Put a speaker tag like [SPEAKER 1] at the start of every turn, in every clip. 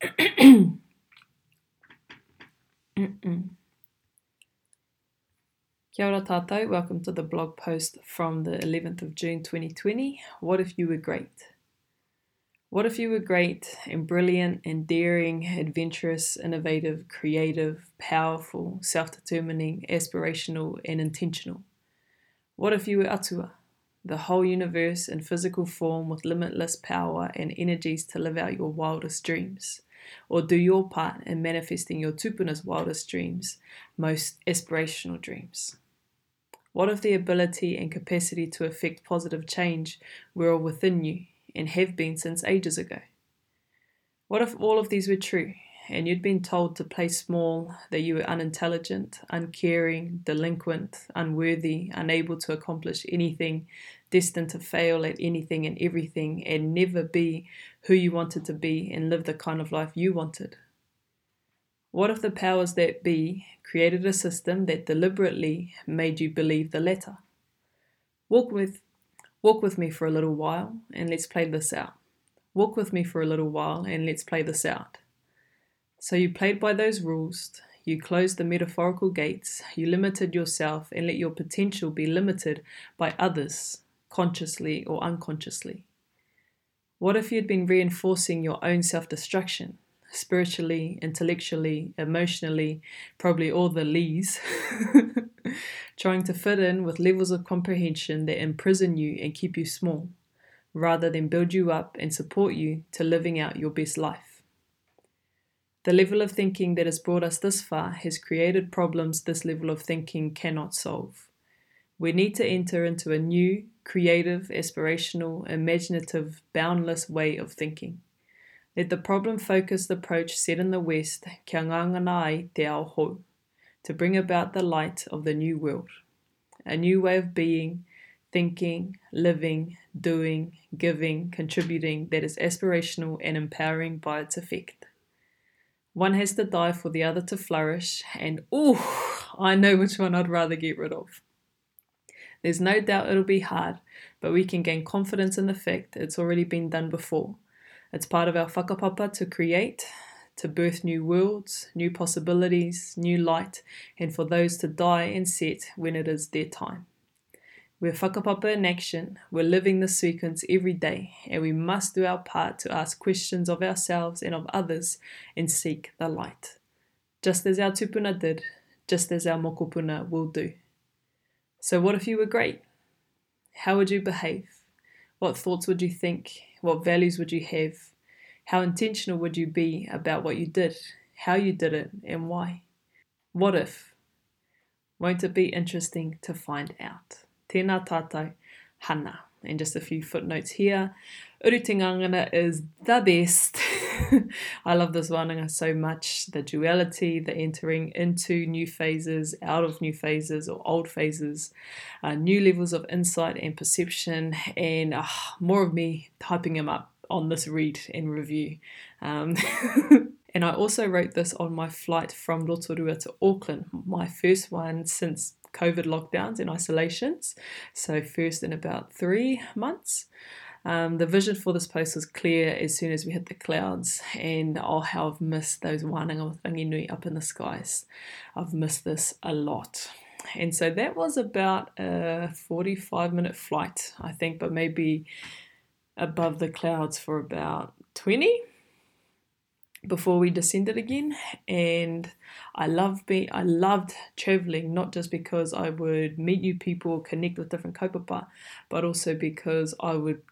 [SPEAKER 1] Kia ora tātou, welcome to the blog post from the 11th of June 2020. What if you were great? What if you were great and brilliant and daring, adventurous, innovative, creative, powerful, self determining, aspirational, and intentional? What if you were atua, the whole universe in physical form with limitless power and energies to live out your wildest dreams? Or do your part in manifesting your tupuna's wildest dreams, most aspirational dreams? What if the ability and capacity to effect positive change were all within you and have been since ages ago? What if all of these were true and you'd been told to play small, that you were unintelligent, uncaring, delinquent, unworthy, unable to accomplish anything, destined to fail at anything and everything, and never be who you wanted to be and live the kind of life you wanted? What if the powers that be created a system that deliberately made you believe the latter? Walk with, walk with me for a little while and let's play this out. Walk with me for a little while and let's play this out. So you played by those rules, you closed the metaphorical gates, you limited yourself and let your potential be limited by others, consciously or unconsciously. What if you'd been reinforcing your own self destruction? spiritually, intellectually, emotionally, probably all the lees, trying to fit in with levels of comprehension that imprison you and keep you small, rather than build you up and support you to living out your best life. The level of thinking that has brought us this far has created problems this level of thinking cannot solve. We need to enter into a new, creative, aspirational, imaginative, boundless way of thinking. Let the problem focused approach set in the West, kia te ao hou, to bring about the light of the new world. A new way of being, thinking, living, doing, giving, contributing that is aspirational and empowering by its effect. One has to die for the other to flourish, and oh, I know which one I'd rather get rid of. There's no doubt it'll be hard, but we can gain confidence in the fact it's already been done before it's part of our whakapapa to create, to birth new worlds, new possibilities, new light, and for those to die and set when it is their time. We're whakapapa in action, we're living the sequence every day, and we must do our part to ask questions of ourselves and of others and seek the light. Just as our tupuna did, just as our mokopuna will do. So, what if you were great? How would you behave? What thoughts would you think? What values would you have? How intentional would you be about what you did, how you did it, and why? What if? Won't it be interesting to find out? Tēnā tātou, hana. And just a few footnotes here. Urutengangana is the best. I love this wānanga so much. The duality, the entering into new phases, out of new phases or old phases, uh, new levels of insight and perception, and uh, more of me typing them up on this read and review. Um, and I also wrote this on my flight from Rotorua to Auckland, my first one since COVID lockdowns and isolations. So, first in about three months. Um, the vision for this post was clear as soon as we hit the clouds, and oh, how I've missed those wānanga with Ranginui up in the skies. I've missed this a lot. And so that was about a 45 minute flight, I think, but maybe above the clouds for about 20 before we descended again and I loved be I loved traveling not just because I would meet new people connect with different kaupapa but also because I would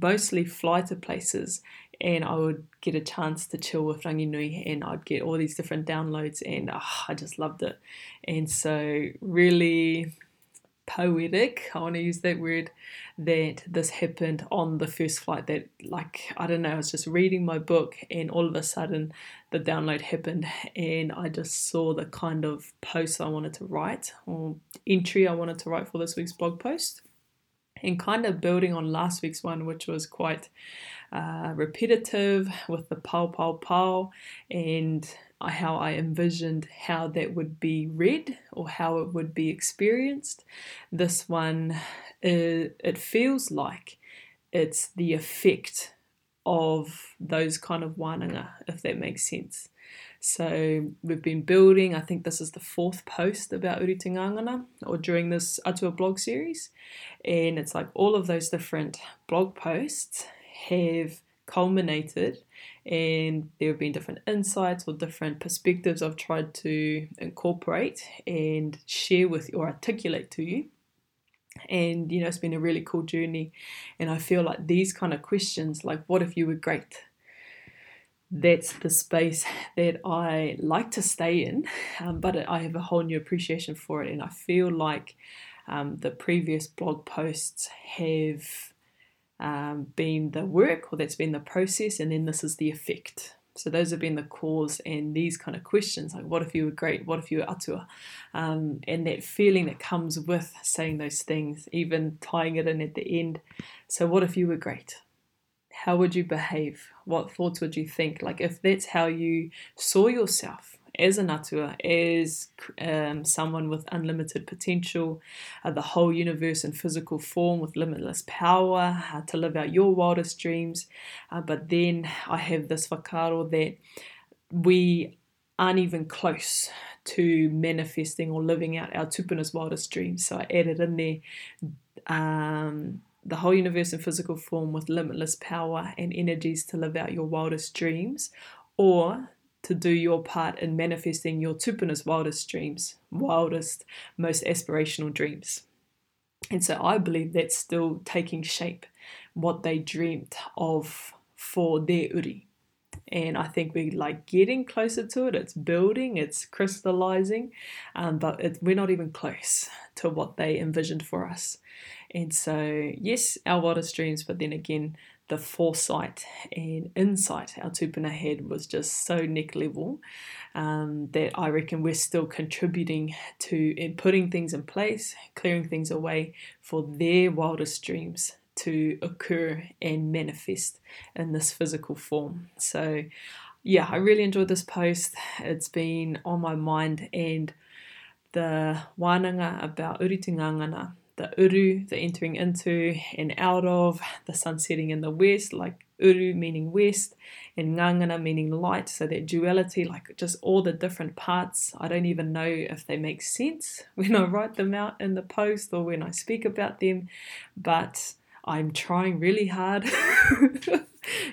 [SPEAKER 1] mostly fly to places and I would get a chance to chill with Ranginui and I'd get all these different downloads and oh, I just loved it. And so really poetic, I want to use that word, that this happened on the first flight that like I don't know, I was just reading my book and all of a sudden the download happened and I just saw the kind of post I wanted to write or entry I wanted to write for this week's blog post. And kind of building on last week's one, which was quite uh, repetitive with the pow pow pow and how I envisioned how that would be read or how it would be experienced. This one, it, uh, it feels like it's the effect of those kind of wānanga, if that makes sense. So we've been building, I think this is the fourth post about Urutengangana or during this Atua blog series. And it's like all of those different blog posts have culminated and there have been different insights or different perspectives I've tried to incorporate and share with or articulate to you. And you know, it's been a really cool journey. And I feel like these kind of questions, like, what if you were great? That's the space that I like to stay in, um, but I have a whole new appreciation for it. And I feel like um, the previous blog posts have um, been the work or that's been the process, and then this is the effect. So those have been the cause and these kind of questions like what if you were great, what if you were atua, um, and that feeling that comes with saying those things, even tying it in at the end. So what if you were great? How would you behave? What thoughts would you think? Like if that's how you saw yourself, as a natua, as um, someone with unlimited potential, uh, the whole universe in physical form with limitless power uh, to live out your wildest dreams. Uh, but then I have this whakaaro that we aren't even close to manifesting or living out our tupuna's wildest dreams. So I added in there um, the whole universe in physical form with limitless power and energies to live out your wildest dreams, or to do your part in manifesting your tupuna's wildest dreams, wildest, most aspirational dreams. And so I believe that's still taking shape, what they dreamt of for their uri. And I think we're like getting closer to it. It's building, it's crystallizing, um, but it, we're not even close to what they envisioned for us. And so, yes, our wildest dreams, but then again, the foresight and insight our tupuna had was just so neck level um, that I reckon we're still contributing to in putting things in place, clearing things away for their wildest dreams to occur and manifest in this physical form. So, yeah, I really enjoyed this post. It's been on my mind and the wānanga about urutengangana the uru, the entering into and out of, the sun setting in the west, like uru meaning west, and ngangana meaning light. So that duality, like just all the different parts, I don't even know if they make sense when I write them out in the post or when I speak about them, but I'm trying really hard.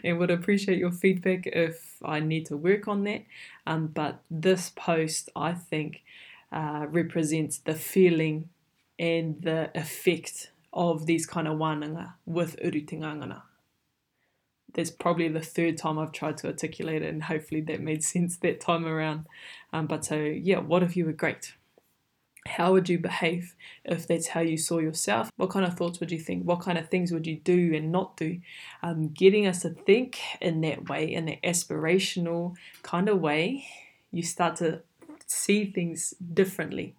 [SPEAKER 1] and would appreciate your feedback if I need to work on that. Um, but this post, I think, uh, represents the feeling and the effect of these kind of wānanga with urutengangana. That's probably the third time I've tried to articulate it, and hopefully that made sense that time around. Um, but so, yeah, what if you were great? How would you behave if that's how you saw yourself? What kind of thoughts would you think? What kind of things would you do and not do? Um, getting us to think in that way, in that aspirational kind of way, you start to see things differently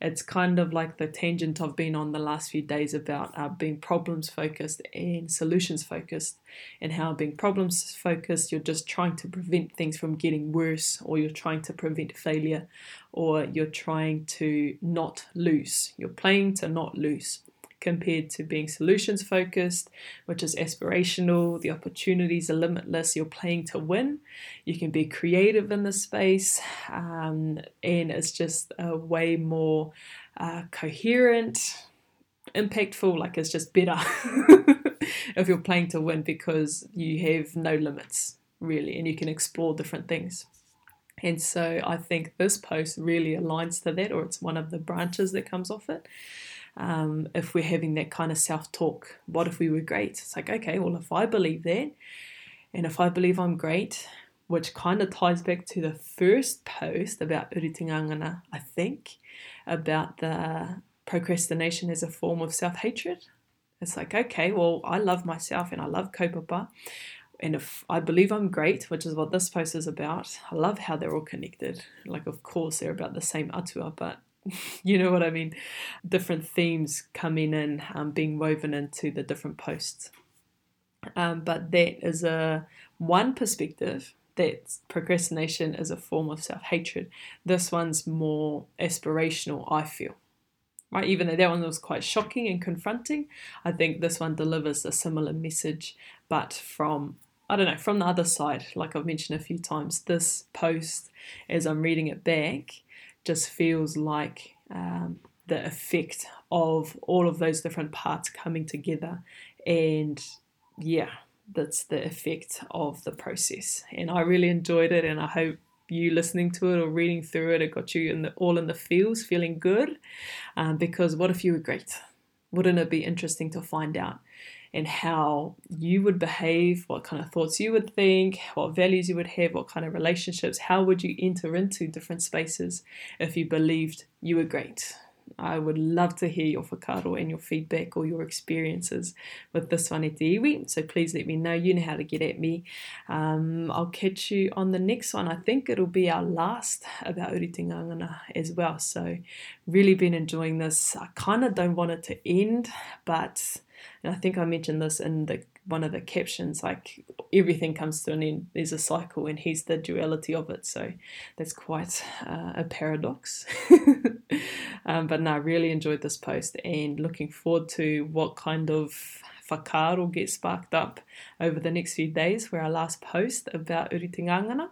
[SPEAKER 1] it's kind of like the tangent I've been on the last few days about uh, being problems focused and solutions focused, and how being problems focused, you're just trying to prevent things from getting worse, or you're trying to prevent failure, or you're trying to not lose. You're playing to not lose compared to being solutions focused, which is aspirational. The opportunities are limitless. You're playing to win. You can be creative in the space, um, and it's just a way more uh, coherent, impactful. Like it's just better if you're playing to win because you have no limits really, and you can explore different things. And so I think this post really aligns to that, or it's one of the branches that comes off it um, if we're having that kind of self talk. What if we were great? It's like, okay, well, if I believe that, and if I believe I'm great, which kind of ties back to the first post about urutengangana, I think, about the procrastination as a form of self hatred. It's like, okay, well, I love myself and I love kaupapa. And if I believe I'm great, which is what this post is about, I love how they're all connected. Like, of course, they're about the same atua, but you know what I mean? Different themes coming in, um, being woven into the different posts. Um, but that is a one perspective that procrastination is a form of self hatred. This one's more aspirational, I feel. Right, even though that one was quite shocking and confronting, I think this one delivers a similar message, but from I don't know, from the other side, like I've mentioned a few times, this post, as I'm reading it back, just feels like um, the effect of all of those different parts coming together. And yeah, that's the effect of the process. And I really enjoyed it, and I hope you listening to it or reading through it, it got you in the, all in the feels, feeling good. Um, because what if you were great? Wouldn't it be interesting to find out? and how you would behave, what kind of thoughts you would think, what values you would have, what kind of relationships, how would you enter into different spaces if you believed you were great. I would love to hear your whakaaro and your feedback or your experiences with this one at the iwi. So please let me know. You know how to get at me. Um, I'll catch you on the next one. I think it'll be our last about Urutengangana as well. So really been enjoying this. I kind of don't want it to end, but and I think I mentioned this in the one of the captions like everything comes to an end there's a cycle and he's the duality of it so that's quite uh, a paradox um, but no I really enjoyed this post and looking forward to what kind of whakaaro get sparked up over the next few days for our last post about Urutengangana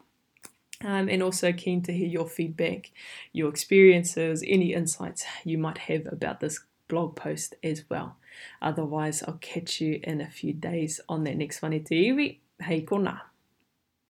[SPEAKER 1] um, and also keen to hear your feedback, your experiences, any insights you might have about this blog post as well. Otherwise, I'll catch you in a few days on that next one. Hei kona.